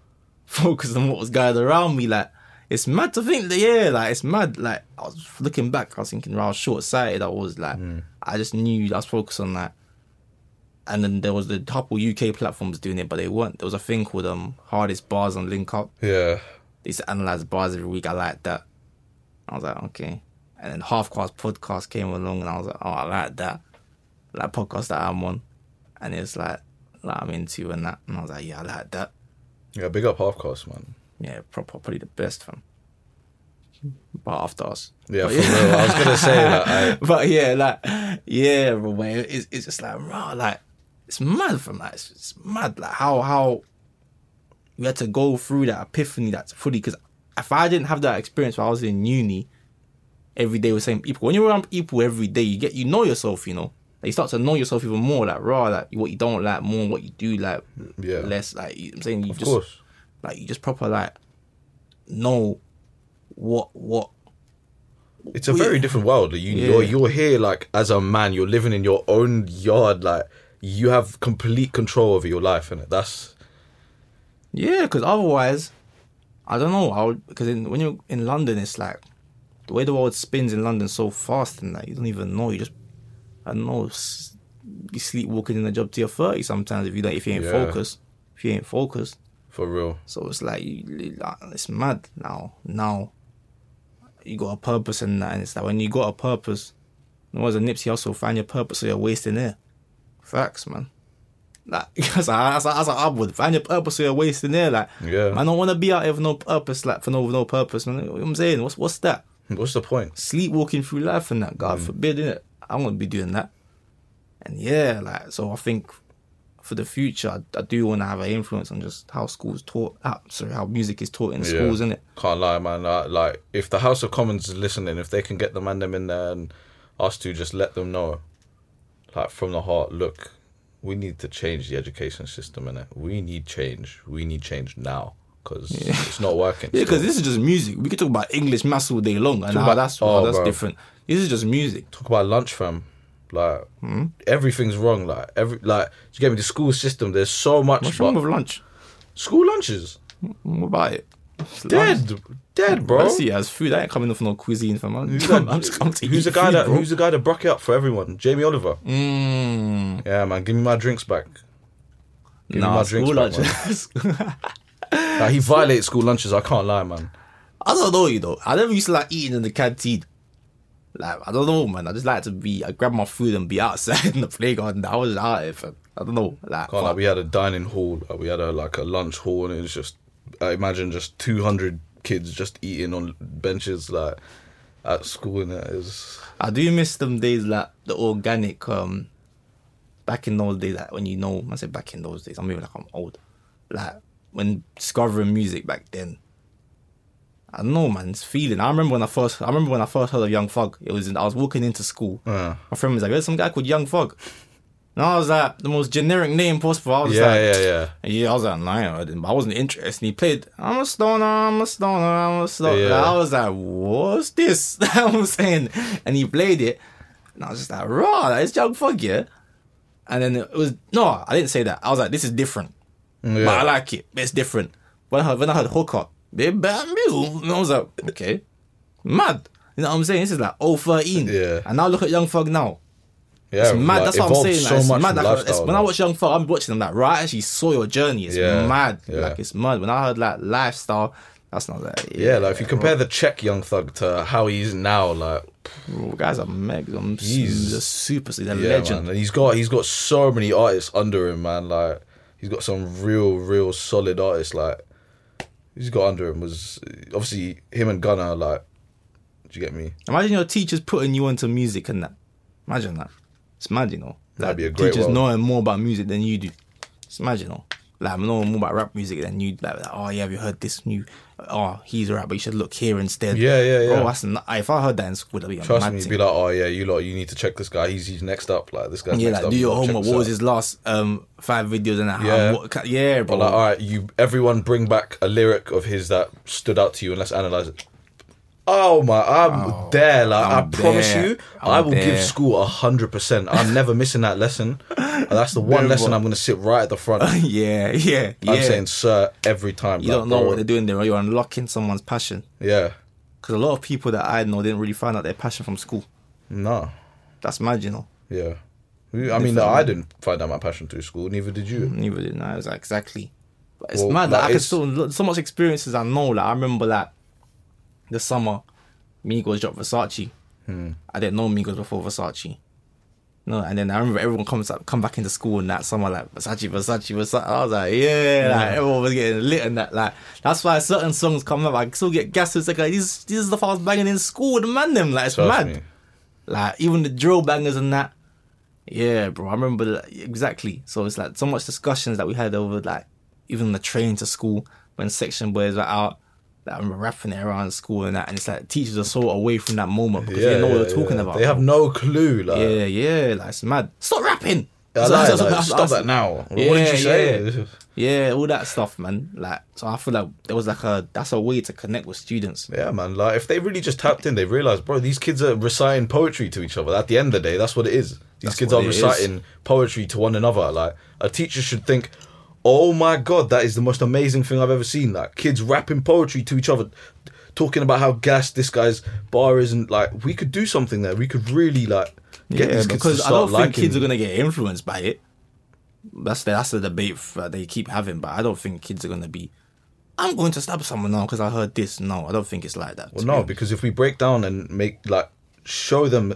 [LAUGHS] focused on what was going around me. Like it's mad to think that yeah, like it's mad. Like I was looking back, I was thinking, wow, short sighted. I was like, I just knew I was focused on that. And then there was the couple UK platforms doing it, but they weren't. There was a thing called um hardest bars on Link Up. yeah, They used to analyze bars every week. I liked that. I was like, okay. And then Half Cast podcast came along, and I was like, oh, I like that. Like podcast that I'm on, and it's like, like I'm into and that. And I was like, yeah, I like that. yeah. Big up half cast, man. Yeah, probably the best fam. But after us. Yeah, But for real. I was gonna say that. [LAUGHS] I, but yeah, like, yeah, bro, man, it's, it's just like, raw, like, it's mad from that. It's, it's mad, like, how, how we had to go through that epiphany that's fully, because if I didn't have that experience while I was in uni, every day with same people, when you're around people every day, you get, you know yourself, you know. Like, you start to know yourself even more, like, raw, like, what you don't like more, what you do like Yeah. less, like, you, I'm saying, you of just, course. like, you just proper, like, know what, what, It's a very different world. You, Yeah. You're you're here like as a man. You're living in your own yard. Like you have complete control over your life, and that's Yeah, because otherwise, I don't know. I would because when you're in London, it's like the way the world spins in London so fast and that you don't even know. You just I don't know. You sleepwalking in the job to your thirty sometimes if you don't if you ain't Yeah. focused. If you ain't focused, For real. so it's like it's mad now. Now you got a purpose in that, and it's like when you got a purpose. There was a Nipsey also find your purpose, so you're wasting air. Facts, man. Like, that's how, that's, how, that's how I would find your purpose, so you're wasting there. Like, Yeah. I don't want to be out here with no purpose, like for no no purpose, man. You know what I'm saying? What's what's that? What's the point? Sleepwalking through life and that. God forbid, innit? I won't be doing that. And yeah, like so, I think for the future, I, I do want to have an influence on just how schools taught. Uh, sorry, how music is taught in the schools, innit? Can't lie, man. Like, like, if the House of Commons is listening, if they can get the man them in there and us to just let them know, like from the heart, look, we need to change the education system, innit? We need change. We need change now because it's not working. Yeah, because this is just music. We could talk about English maths all day long, and how about- that's oh, that's bro. different. This is just music. talk about lunch, fam. Like Hmm? everything's wrong. Like every like you get me the school system. There's so much. What's wrong with lunch? school lunches What about it? Dead, dead, bro. See as food. I ain't coming off no cuisine, fam. I'm, Who's, I'm just coming to who's the guy food, that bro. who's the guy that broke it up for everyone? Jamie Oliver. Mm, Yeah, man, give me my drinks back. Give me my drinks school back, lunch. man. Like, [LAUGHS] he violates school lunches. I can't lie, man. I don't know, you know. I never used to like eating in the canteen. Like I don't know, man. I just like to be. I grab my food and be outside [LAUGHS] in the playground. I was out. I don't know. Like, like we had a dining hall. Like, we had a like a lunch hall, and it was just I imagine just two hundred kids just eating on benches like at school, and it was I do miss them days, like the organic. Um, back in those days, like when you know, I say back in those days. I'm even like I'm old. Like when discovering music back then. I don't know, man. It's feeling. I remember when I first. I remember when I first heard of Young Thug. It was. In, I was walking into school. uh, My friend was like, "There's some guy called Young Thug." And I was like, the most generic name possible. I was yeah, like, yeah, yeah. yeah, I was like, nah, I but I wasn't interested. And he played, I'm a stoner, I'm a stoner, I'm a stoner. Yeah. I was like, what's this? [LAUGHS] You I'm saying? And he played it. And I was just like, raw, it's Young Thug, yeah? And then it was, no, I didn't say that. I was like, this is different. Yeah. But I like it. It's different. When I heard, when I heard Hooker, big bad mule, and I was like, okay, mad. You know what I'm saying? This is like 013. Yeah. And now look at Young Thug now. Yeah, It's mad. like, That's what I'm saying. Like, So it's much mad. Like, it's- when I watch Young Thug, I'm watching them like, right, I actually saw your journey. It's Yeah, mad. yeah. Like, it's mad. When I heard like lifestyle, that's not that. yeah, like if you compare the Czech Young Thug to how he is now, like Bro, guys are meg. I'm He's- he's a super, he's a yeah, legend. man. And he's got he's got so many artists under him, man. Like he's got some real, real solid artists. Like he's got under him was obviously him and Gunna. Like, do you get me? Imagine your teachers putting you into music and that. Imagine that. It's mad, you know. That'd Like, be a great Teachers world. knowing more about music than you do. It's mad, you know. Like knowing more about rap music than you. Like, like, oh yeah, have you heard this new? Oh, he's a rap, but you should look here instead. Yeah, yeah, yeah. Bro, that's not, if I heard that in school, that'd be Trust me, thing. be like, oh yeah, you lot, you need to check this guy. He's he's next up. Like this guy's Yeah, next like up. do your homework. What was his last um five videos and a half? Yeah. what yeah, bro. But like, all right, you everyone bring back a lyric of his that stood out to you, and let's analyze it. Oh my, I'm oh, there. Like i I'm promise there. you, I'm I will give school a hundred percent. I'm never missing that lesson. And that's the [LAUGHS] one lesson well. I'm going to sit right at the front. yeah, [LAUGHS] yeah, yeah. I'm saying sir every time. you like, don't know bro, what they're doing there. You're unlocking someone's passion. Yeah, Because a lot of people that I know didn't really find out their passion from school. no, That's mad, you know. yeah. I mean, no, I didn't find out my passion through school. Neither did you. Neither did I. It's like, exactly. But it's Well, mad. Like, I can still so much experiences I know. Like I remember like the summer, Migos dropped Versace. Hmm. I didn't know Migos before Versace. No, and then I remember everyone comes up, come back into school in that summer like Versace, Versace, Versace. I was like, yeah, like everyone was getting lit and that. Like that's why certain songs come up. I still get gas. It's like this, this is the was banging in school with the man them. Like it's Trust mad. me. Like even the drill bangers and that. Yeah, bro. I remember that, exactly. So it's like so much discussions that we had over like even the train to school when section boys were out. Like, I remember rapping it around school and that, and it's like teachers are so away from that moment because they didn't know what they're talking yeah. about. They have no clue. Like, Yeah, yeah, like it's mad. Stop rapping. I So- lied, so- so- like, [LAUGHS] stop that now. what Yeah, did you say? yeah. Yeah, all that stuff, man. Like, so I feel like there was like a that's a way to connect with students. Yeah, man. Like if they really just tapped in, they realized, bro, these kids are reciting poetry to each other. At the end of the day, that's what it is. These That's kids are it is. reciting poetry to one another. Like a teacher should think, Oh my god, that is the most amazing thing I've ever seen. Like kids rapping poetry to each other, talking about how gas this guy's bar is, and like we could do something there. We could really like get yeah, these kids because to I don't liking. think kids are gonna get influenced by it. That's the that's the debate that they keep having, but I don't think kids are gonna be. I'm going to stab someone now because I heard this. No, I don't think it's like that. Well, no, be because if we break down and make like show them,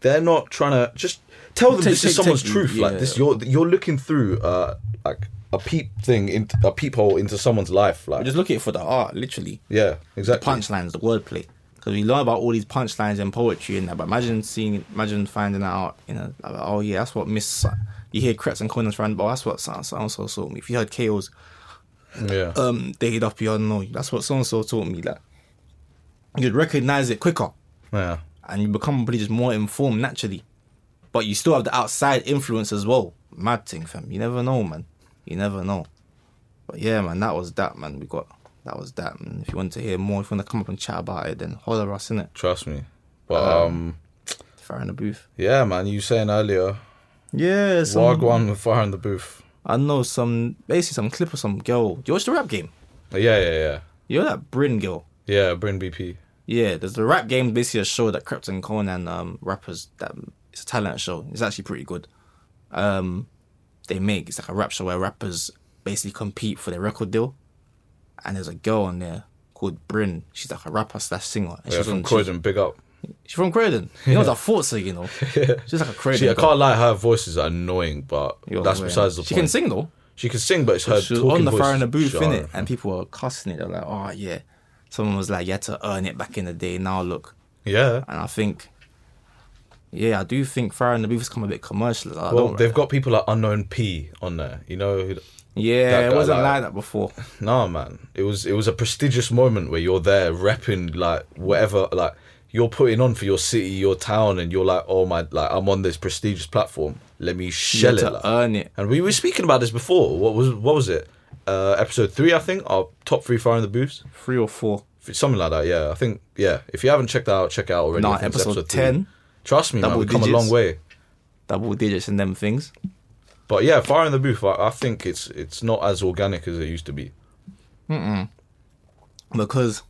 they're not trying to just tell them Take- this is take- someone's take- truth. Like this, you're you're looking through uh like a peep thing into a peephole into someone's life. Like just look at it for the art, literally. yeah, exactly. punchlines, the wordplay. Because we learn about all these punchlines and poetry and that, but imagine seeing, imagine finding out, you know, like, oh yeah, that's what Miss. You hear Krept and Konan's friend, but that's what so and so taught me. If you heard KO's Yeah, um dated up, you don't know. That's what so and so taught me. Like you'd recognize it quicker, yeah, and you become probably just more informed naturally. But you still have the outside influence as well. Mad thing, fam. You never know, man. You never know. But yeah, man, that was that, man. We got that was that, man. If you want to hear more, if you want to come up and chat about it, then holler us in it. trust me. But Um, um, Fire in the booth. yeah, man, you saying earlier, Yeah, some, Wagwan with fire in the booth. I know some basically some clip of some girl. Do you watch the rap game? Yeah, yeah, yeah, You know that Bryn girl. yeah. Bryn BP. Yeah, there's the rap game. Basically, a show that Krept and Konan um rappers that it's a talent show. It's actually pretty good. Um, they make it's like a rap show where rappers basically compete for their record deal, and there's a girl on there called Bryn. She's like a rapper slash singer. And Yeah, she's from on, she's, Croydon, big up. she's from Croydon. [LAUGHS] You know, I thought so. You know, she's like a Croydon. See, I can't lie, her voice is annoying, but You're that's aware. besides the She point. She can sing though. She can sing, but it's her she was talking on the fire in the is booth, jarring. innit? And people were cussing it. They're like, oh, yeah. Someone was like, you had to earn it back in the day. Now look. Yeah. And I think, yeah, I do think Fire and the Booth has come a bit commercial. I Well, they've got people like Unknown P on there. You know, yeah, it wasn't like- like that before. [LAUGHS] nah, man. It was it was a prestigious moment where you're there repping like whatever like you're putting on for your city, your town, and you're like, oh my, like I'm on this prestigious platform. Let me You shell had it. like. earn it. And we were speaking about this before. What was what was it? Uh, episode three, I think. Our top three fire in the booths, Three or four. something like that. Yeah, I think. Yeah, if you haven't checked that out, check it out already. Nah, it's episode three. 10. Trust me, man, double we've come a digits. long way. Double digits in them things. But yeah, fire in the booth. I, I think it's it's not as organic as it used to be. Mm. Because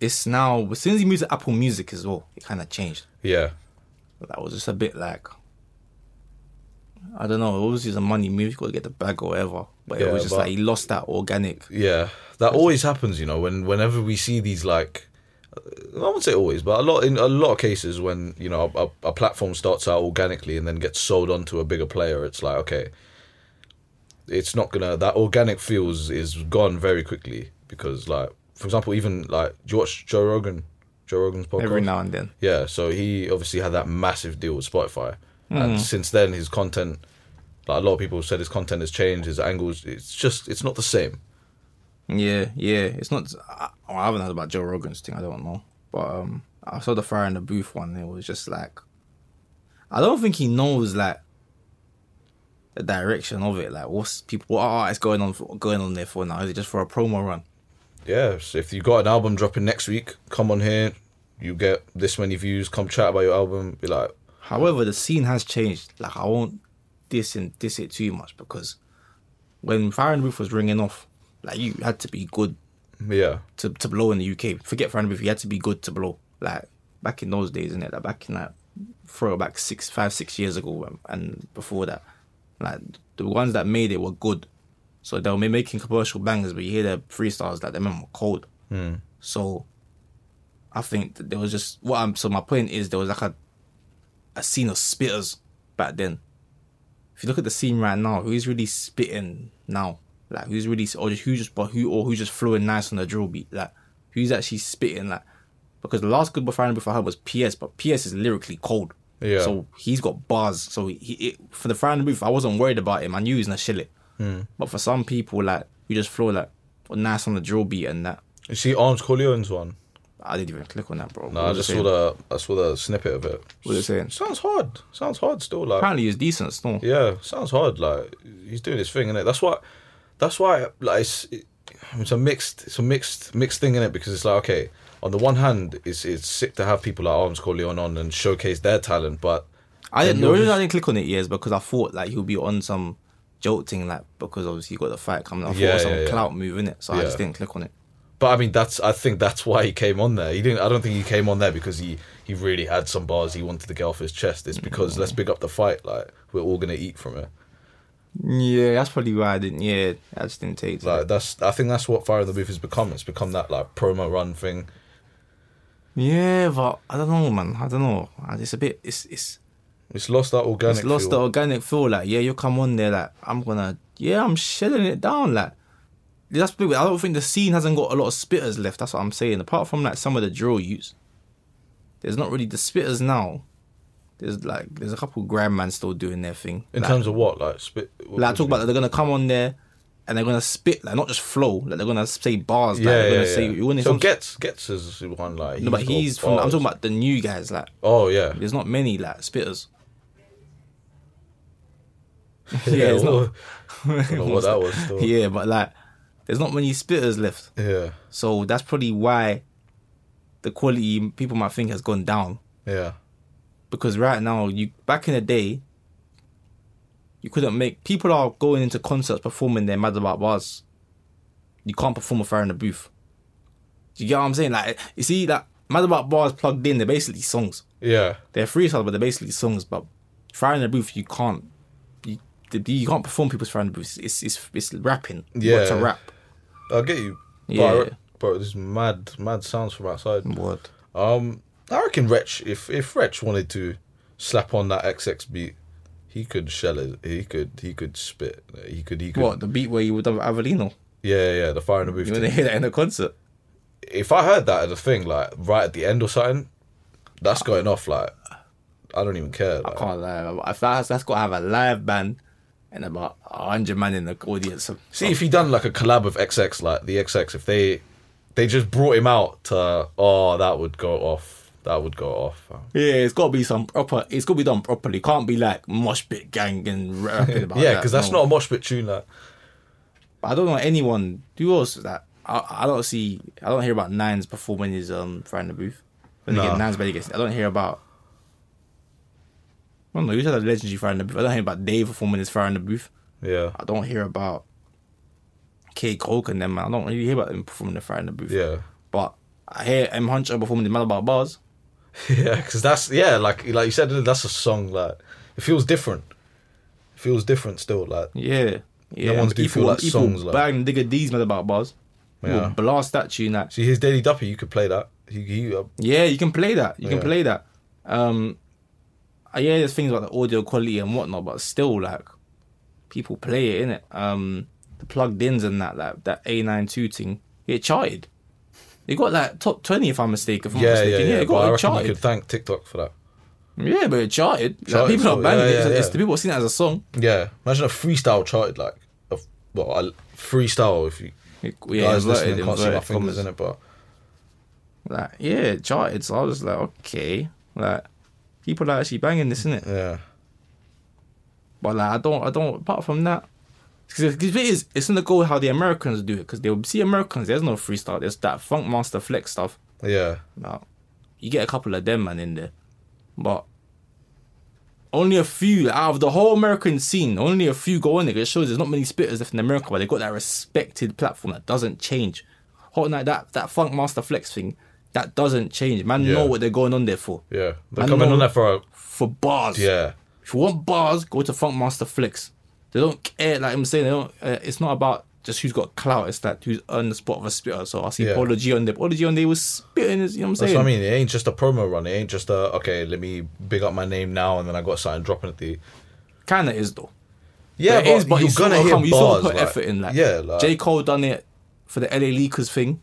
it's now, as soon as you moved to Apple Music as well, it kind of changed. Yeah, That was just a bit like, I don't know, it was just a money move. You got to get the bag or whatever. But it was just like he lost that organic. yeah. That always happens, you know. When whenever we see these like, I won't say always, but a lot in a lot of cases when you know a, a platform starts out organically and then gets sold on to a bigger player, it's like okay, it's not gonna that organic feels is gone very quickly because like for example even like do you watch Joe Rogan, Joe Rogan's podcast Every now and then. Yeah, so he obviously had that massive deal with Spotify, Hmm. and since then his content, like a lot of people said, his content has changed, his angles. It's just it's not the same. Yeah, yeah. It's not. I, I haven't heard about Joe Rogan's thing. I don't know, but um, I saw the fire in the booth one. It was just like, I don't think he knows like the direction of it. Like, what's people? What art is going on? For, going on there for now? Is it just for a promo run? Yeah, so if you got an album dropping next week, come on here, you get this many views. Come chat about your album. Be like, However, the scene has changed. Like, I won't diss and diss it too much because when Fire in the Booth was ringing off, like you had to be good yeah, to, to blow in the UK. Forget in the you had to be good to blow. Like back in those days, innit? Like back in that throw back six, five, six years ago, um, and before that, like the ones that made it were good. So they were making commercial bangers, but you hear their freestyles like them were cold. So I think that there was just what I'm. So my point is there was like a a scene of spitters back then. If you look at the scene right now, who's really spitting now? Like who's really or just who just but who or who's just flowing nice on the drill beat? Like who's actually spitting like because the last good before before I heard was PS, but PS is lyrically cold. Yeah. So he's got bars. So he, it, for the Fire booth, I wasn't worried about him. I knew he was gonna chill it. Hmm. But for some people, like who just flow like nice on the drill beat and that, you see Arms Corleone's one. I didn't even click on that, bro. No, What I just saw the I saw the snippet of it. What it saying? Sounds hard. Sounds hard still. Like Apparently, he's decent still. Yeah, sounds hard. Like he's doing his thing, innit? That's why. That's why. Like it's, it's a mixed. It's a mixed mixed thing in it because it's like okay. On the one hand, it's it's sick to have people like Arms Corleone on and showcase their talent, but I didn't know. just- I didn't click on it years because I thought like he'll be on some joke thing, like because obviously you got the fight coming. I thought Yeah, it was some yeah, yeah. clout move in it, so I just didn't click on it. But I mean, that's I think that's why he came on there. He didn't. I don't think he came on there because he he really had some bars he wanted to get off his chest. It's because mm. let's big up the fight. Like we're all gonna eat from it. Yeah, that's probably why I didn't. Yeah, I just didn't take it. Like that's. I think that's what Fire in the Booth has become. It's become that like promo run thing. Yeah, but I don't know, man. I don't know. It's a bit. It's it's It's lost that organic. it's lost feel. the organic feel. Like, yeah, you come on there. Like, I'm gonna. Yeah, I'm shedding it down. Like, that's. big- I don't think the scene hasn't got a lot of spitters left. That's what I'm saying. Apart from like some of the drill use, there's not really the spitters now. There's like there's a couple grandman still doing their thing. in like, terms of what like spit. what- like I talk about that they're gonna come on there and they're gonna spit like not just flow. Like they're gonna say bars. mean? like, yeah, they're yeah, gonna say you wouldn't So some- gets gets is one like. No, but he's from. I'm talking about the new guys. Like Oh yeah. there's not many like spitters. [LAUGHS] [LAUGHS] Yeah, it's well, not. Know what that was. Still. [LAUGHS] Yeah, but like, there's not many spitters left. Yeah. So that's probably why the quality people might think has gone down. Yeah. Because right now, you back in the day, you couldn't make people are going into concerts performing their mad about bars. You can't perform a fire in the booth. Do you get what I'm saying? Like you see that mad about bars plugged in, they're basically songs. Yeah. They're freestyle, but they're basically songs. But fire in the booth, you can't. You, you can't perform people's fire in the booth. It's it's it's rapping. Yeah. What's a rap? I get you. Yeah. But, but there's mad, mad sounds from outside. Word. Um, I reckon Wretch, if if Wretch wanted to slap on that XX beat, he could shell it. He could he could spit. He could he could. What the beat where you would have Avelino? Yeah, yeah. The fire in the booth. You want to hear that in a concert? If I heard that at a thing, like right at the end or something, that's going off. Like I don't even care. Like, I can't lie. If that's, that's got to have a live band and about hundred man in the audience. See if he done like a collab with XX, like the XX, if they they just brought him out to oh that would go off. That would go off. Yeah, it's got to be some proper. It's got to be done properly. Can't be like mosh pit gang and rapping [LAUGHS] about yeah, that, because that's no. not a mosh pit tune. Like I don't know anyone. Who else that? I, I don't see. I don't hear about Nines performing his um in the booth. Then No. Nines better get. I don't hear about. I don't know. Who's had a legendary Fire in the booth? I don't hear about Dave performing his Fire in the booth. yeah, I don't hear about K Koke and them. Man. I don't really hear about them performing the Fire in the booth. yeah. But I hear M Huncho performing the mad about bars. [LAUGHS] Yeah, because that's yeah, like like you said, that's a song like it feels different. It feels different still. Like Yeah. Yeah, ones and do feel like songs, like- bang Digga D's mad about bars. Yeah. Yeah. Blast that tune. Like, see his Daily Duppy, you could play that. He, he uh, Yeah, you can play that. You can play that. Um, uh, yeah, there's things about the audio quality and whatnot, but still, like, people play it, innit? Um, the plugged ins and that, like, that A92 thing, it charted. It got, like, top 20, if I'm mistaken. If I'm yeah, yeah, mistaken. yeah. it but I got it reckon you could thank TikTok for that. Yeah, but it charted. Like, people are banging yeah, it. yeah, It's, the people have seen it as a song. Yeah, imagine a freestyle charted like a well a freestyle if you It, guys inverted- listening can't see my fingers in it, but Like, yeah, it charted. So I was like, okay. Like, people are actually banging this, isn't it? yeah, But like, I don't, I don't. Apart from that, because it is, it's gonna go how the Americans do it. Because they'll see Americans. There's no freestyle. There's that Funk Master Flex stuff. yeah, Now, you get a couple of them man in there, but only a few out of the whole American scene. Only a few go in there. It shows there's not many spitters left in America, but they got that respected platform that doesn't change. Hot night that that Funk Master Flex thing that doesn't change. Man, Yeah. know what they're going on there for. yeah. They're I coming on there for a For bars. yeah, If you want bars, go to Funk Master Flex. They don't care. Like I'm saying, they don't. Uh, it's not about just who's got clout. It's that who's on the spot of a spitter. So I see Yeah. Polo G on there. Polo G on there was spitting. You know what I'm that's saying? what I mean. It ain't just a promo run. It ain't just a okay. Let me big up my name now, and then I got something dropping at the Kind of is though. yeah. it is, but you're gonna hear come, you bars. still put like- effort in. Like yeah, like, J Cole done it for the LA Leakers thing.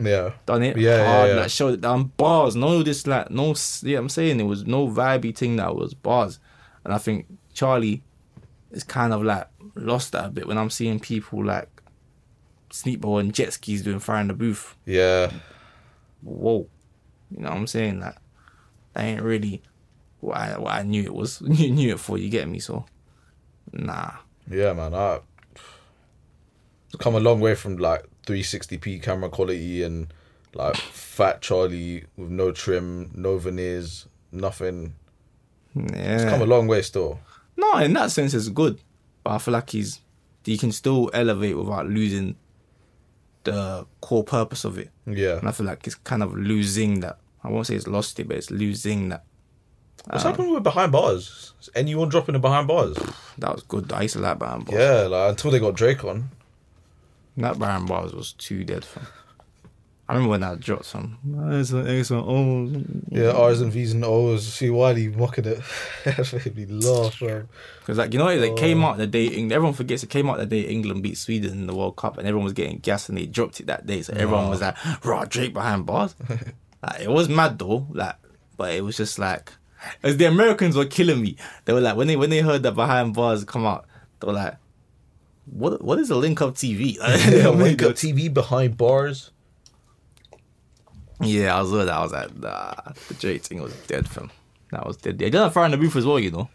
yeah, Done it Yeah, yeah, hard. yeah. Like showed it down bars. No, this like no. Yeah, I'm saying it was no vibey thing. That was bars, and I think Charlie is kind of like lost that a bit when I'm seeing people like Sneakbo and jet skis doing fire in the booth. yeah. Whoa, you know what I'm saying? Like that ain't really what I what I knew it was. [LAUGHS] you knew it for. You get me? So nah. Yeah, man. I it's come a long way from like 360p camera quality and like fat Charlie with no trim, no veneers, nothing. Yeah. It's come a long way still. No, in that sense, it's good. but I feel like he's he can still elevate without losing the core purpose of it. Yeah. And I feel like it's kind of losing that. I won't say it's lost it, but it's losing that. What's happening um, with behind bars? Is anyone dropping the behind bars? That was good. I used to like Baron Bars. Yeah, like until they got Drake on. That behind Bars was too dead for. I remember when that dropped some. It's an X and O's. Yeah, R's and V's and O's. See Wiley mocking it. [LAUGHS] That made me laugh, bro. Because like you know, it oh. came out the day. Eng- Everyone forgets it came out the day England beat Sweden in the World Cup, and everyone was getting gas, and they dropped it that day. So everyone was like, "Raw Drake behind bars." [LAUGHS] like it was mad though, like, but it was just like, as the Americans were killing me. They were like, when they when they heard that behind bars come out, they were like, "What what is a link up TV?" Yeah, wake up TV behind bars. Yeah, I was that. I was like, nah, the Drake thing was dead, fam. That was dead. He did have fire in the booth as well, you know.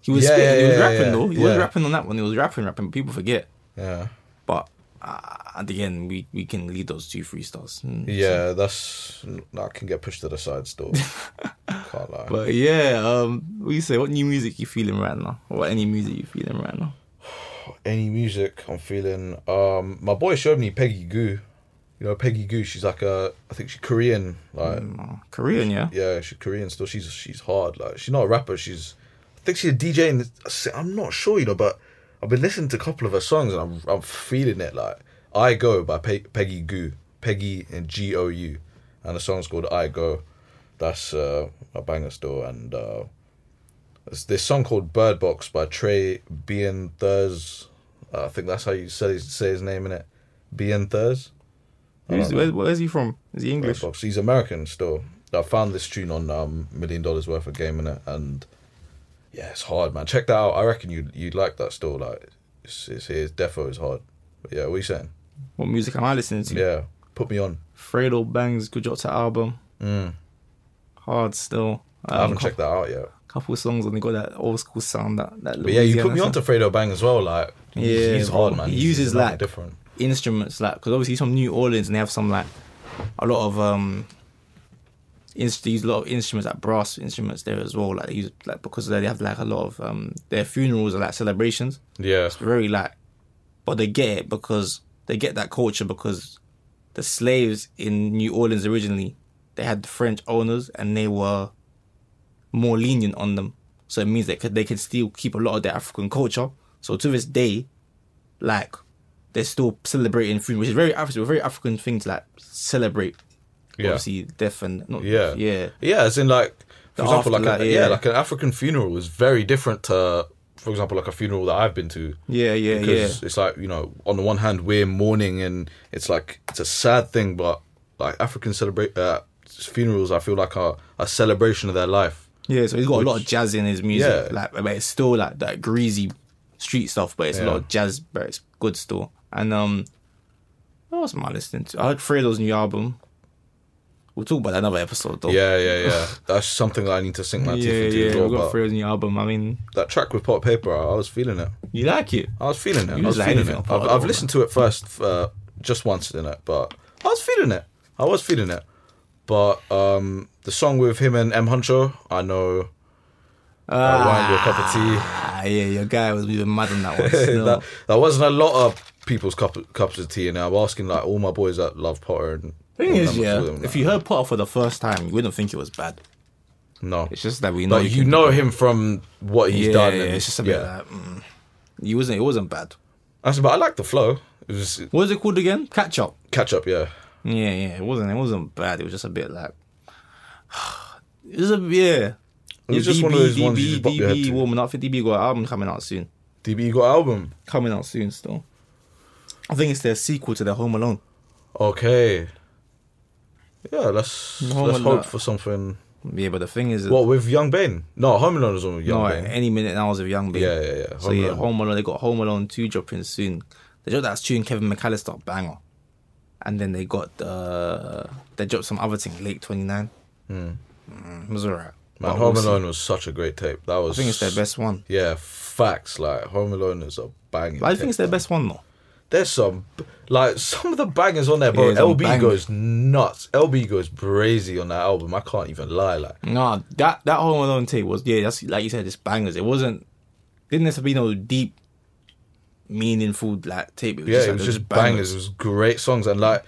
He was Yeah, spitting, yeah, he was yeah, rapping though. He was rapping on that one. He was rapping, rapping. People forget. Yeah. But uh, at the end, we, we can lead those two freestyles. Mm. Yeah, that's that can get pushed to the side still. [LAUGHS] Can't lie. But yeah, um, what you say? What new music you feeling right now? Or any music you feeling right now? [SIGHS] Any music I'm feeling. Um, my boy showed me Peggy Gou. You know Peggy Gou. She's like a, I think she's Korean. Like Uh, Korean, yeah. yeah, she's Korean still. She's she's hard. Like she's not a rapper. She's I think she's a DJ. And I'm not sure, you know, but I've been listening to a couple of her songs and I'm I'm feeling it. Like I Go by Pe- Peggy Gou, Peggy and G O U, and the song's called I Go. That's uh, a banger still. And uh, there's this song called Bird Box by Trey Bien Thurs. Uh, I think that's how you say his, say his name in it. Bien Thurs. Who's, where, where's he from? Is he English? Box. He's American still. I found this tune on um, Million Dollars Worth of Game in it, and yeah, it's hard, man. Check that out. I reckon you you'd like that still. Like, it's it's, it's defo is hard. But yeah, what are you saying? What music am I listening to? Yeah, put me on. Fredo Bangs, good job to album. Mm. Hard still. I haven't Um, checked that out yet. couple songs and they got that old school sound that that But yeah, you put me on to Fredo Bang as well. Like, Yeah, he's hard, man. He uses, he's like, different. Instruments like because obviously he's from New Orleans and they have some like a lot of um inst- they use a lot of instruments like brass instruments there as well like they use like because they have like a lot of um their funerals are like celebrations. Yeah, it's very like but they get it because they get that culture because the slaves in New Orleans originally they had the French owners and they were more lenient on them. So it means they could they can still keep a lot of their African culture. So to this day like they're still celebrating food, which is very African, a very African thing to like celebrate. Yeah. Obviously, death and not yeah, yeah, yeah. As in, like, for The example, like, a, yeah. yeah. like an African funeral is very different to, for example, like a funeral that I've been to. yeah, yeah, yeah. because it's like you know on the one hand we're mourning and it's like it's a sad thing but like african celebrate uh, funerals i feel like are a celebration of their life Yeah, so he's got a lot of jazz in his music. Yeah. Like, but it's still like that greasy street stuff, but it's a lot of jazz, but it's good still. And um, what else am I listening to? I heard Fredo's new album. We'll talk about that another episode though. yeah yeah yeah that's something that i need to sink my [LAUGHS] teeth yeah, into yeah. as well We got Fredo's new album. I mean, that track with Potter Payper I, was feeling it you like it? i was feeling it You i was like feeling it i've, I've listened to it first uh, just once in it but i was feeling it i was feeling it but um the song with him and m huncho i know uh, wine your cup of tea Ah, yeah, your guy was even mad on that one. [LAUGHS] that, that wasn't a lot of people's cup, cups of tea, and I'm asking like all my boys that love Potter. And Thing is, yeah, them, if like, you heard Potter for the first time, you wouldn't think it was bad. no, It's just that we know but you know him from what he's yeah, done. Yeah, and, it's just a bit yeah. like mm, he wasn't. It wasn't bad. I said, but I like the flow. It was What was it called again? Catch up. catch up, yeah. Yeah, yeah. It wasn't. It wasn't bad. It was just a bit like. [SIGHS] It was a yeah. It was just one of those ones you just bop your head DB warming up. Think DB got an album coming out soon. DB got album. Coming out soon still. I think it's their sequel to their Home Alone. Okay. Yeah, let's No, let's hope for something. Yeah, but the thing is, What with Young Ben? No, Home Alone is on with Young no, Bane. any minute now is with Young Bane. Yeah, yeah, yeah. So Home yeah, Alone. Home Alone. They got Home Alone two dropping soon. They dropped that tune Kevin McAllister banger, and then they got uh, they dropped some other thing late twenty nine. Mm, it was alright. Man, But Home we'll see. Alone was such a great tape. That was. I think it's their best one. Yeah, facts. Like Home Alone is a banging. But I tape, think it's their man. best one though. There's some like some of the bangers on there, bro. Yeah, LB goes nuts. LB goes brazy on that album. I can't even lie. Like No, that that Home Alone tape was yeah, that's like you said, it's bangers. It wasn't didn't necessarily be no deep, meaningful like tape. It was yeah, just, like, it was just bangers. It was great songs and like,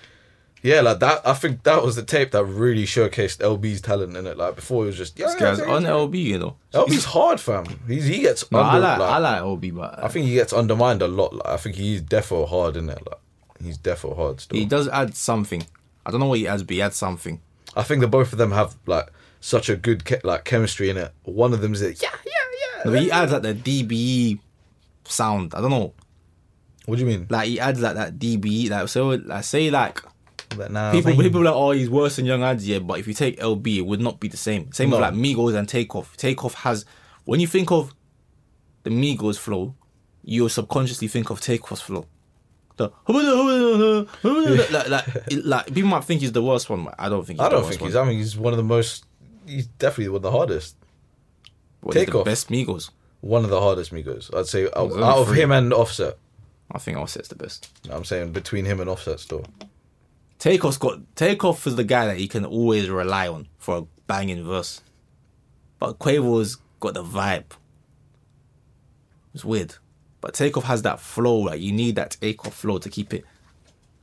yeah, like that. I think that was the tape that really showcased LB's talent in it. Like before, it was just yeah, This guy's on. LB, you know. LB's hard, fam. He's he gets No, I like like, I like LB, but I think he gets undermined a lot. Like, I think he's defo hard in it. Like he's defo hard still. he does add something. I don't know what he adds, but he adds something. I think the both of them have like such a good ke- like chemistry in it. One of them's like, yeah, yeah, yeah. No, but he adds like the DBE sound. I don't know. What do you mean? Like he adds like that DBE. Like so, like say like Like, nah, people man. people are like oh he's worse than Young Adz yeah, but if you take LB, it would not be the same. Same with like Migos and Takeoff. Takeoff has when you think of the Migos flow, you subconsciously think of Takeoff's flow. The [LAUGHS] like, like, it- like people might think he's the worst one, but I don't think. He's I don't think he's. I mean, he's one of the most. He's definitely one of the hardest. one. The Takeoff. best Migos. One of the hardest Migos. I'd say out, out of him and Offset. I think Offset's the best. I'm saying between him and Offset still. Takeoff's got Takeoff is the guy that you can always rely on for a banging verse. But Quavo's got the vibe. It's weird. But Takeoff has that flow, like you need that Takeoff flow to keep it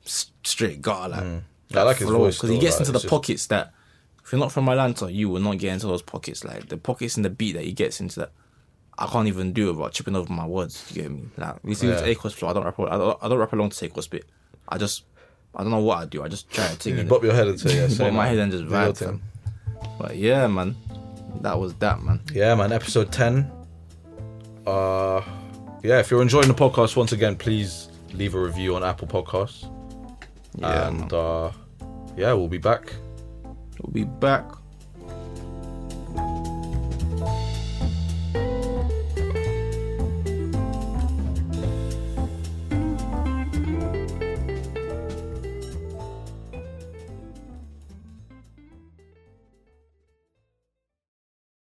straight gutter like Mm. I like his voice Because he gets like, into the just- pockets that if you're not from Atlanta, you will not get into those pockets. Like the pockets in the beat that he gets into that I can't even do it without tripping over my words. You get me? Like you see Yeah. Takeoff's flow, I don't rap I don't, I don't rap along to Takeoff's bit. I just I don't know what I do. I just try to You ting just it. bop your head and say, yeah, [LAUGHS] Bop my head and just vibe. But yeah, man, that was that, man. Yeah, man. Episode 10. Uh, yeah, if you're enjoying the podcast, once again, please leave a review on Apple Podcasts. Yeah, and man. uh, yeah, we'll be back. we'll be back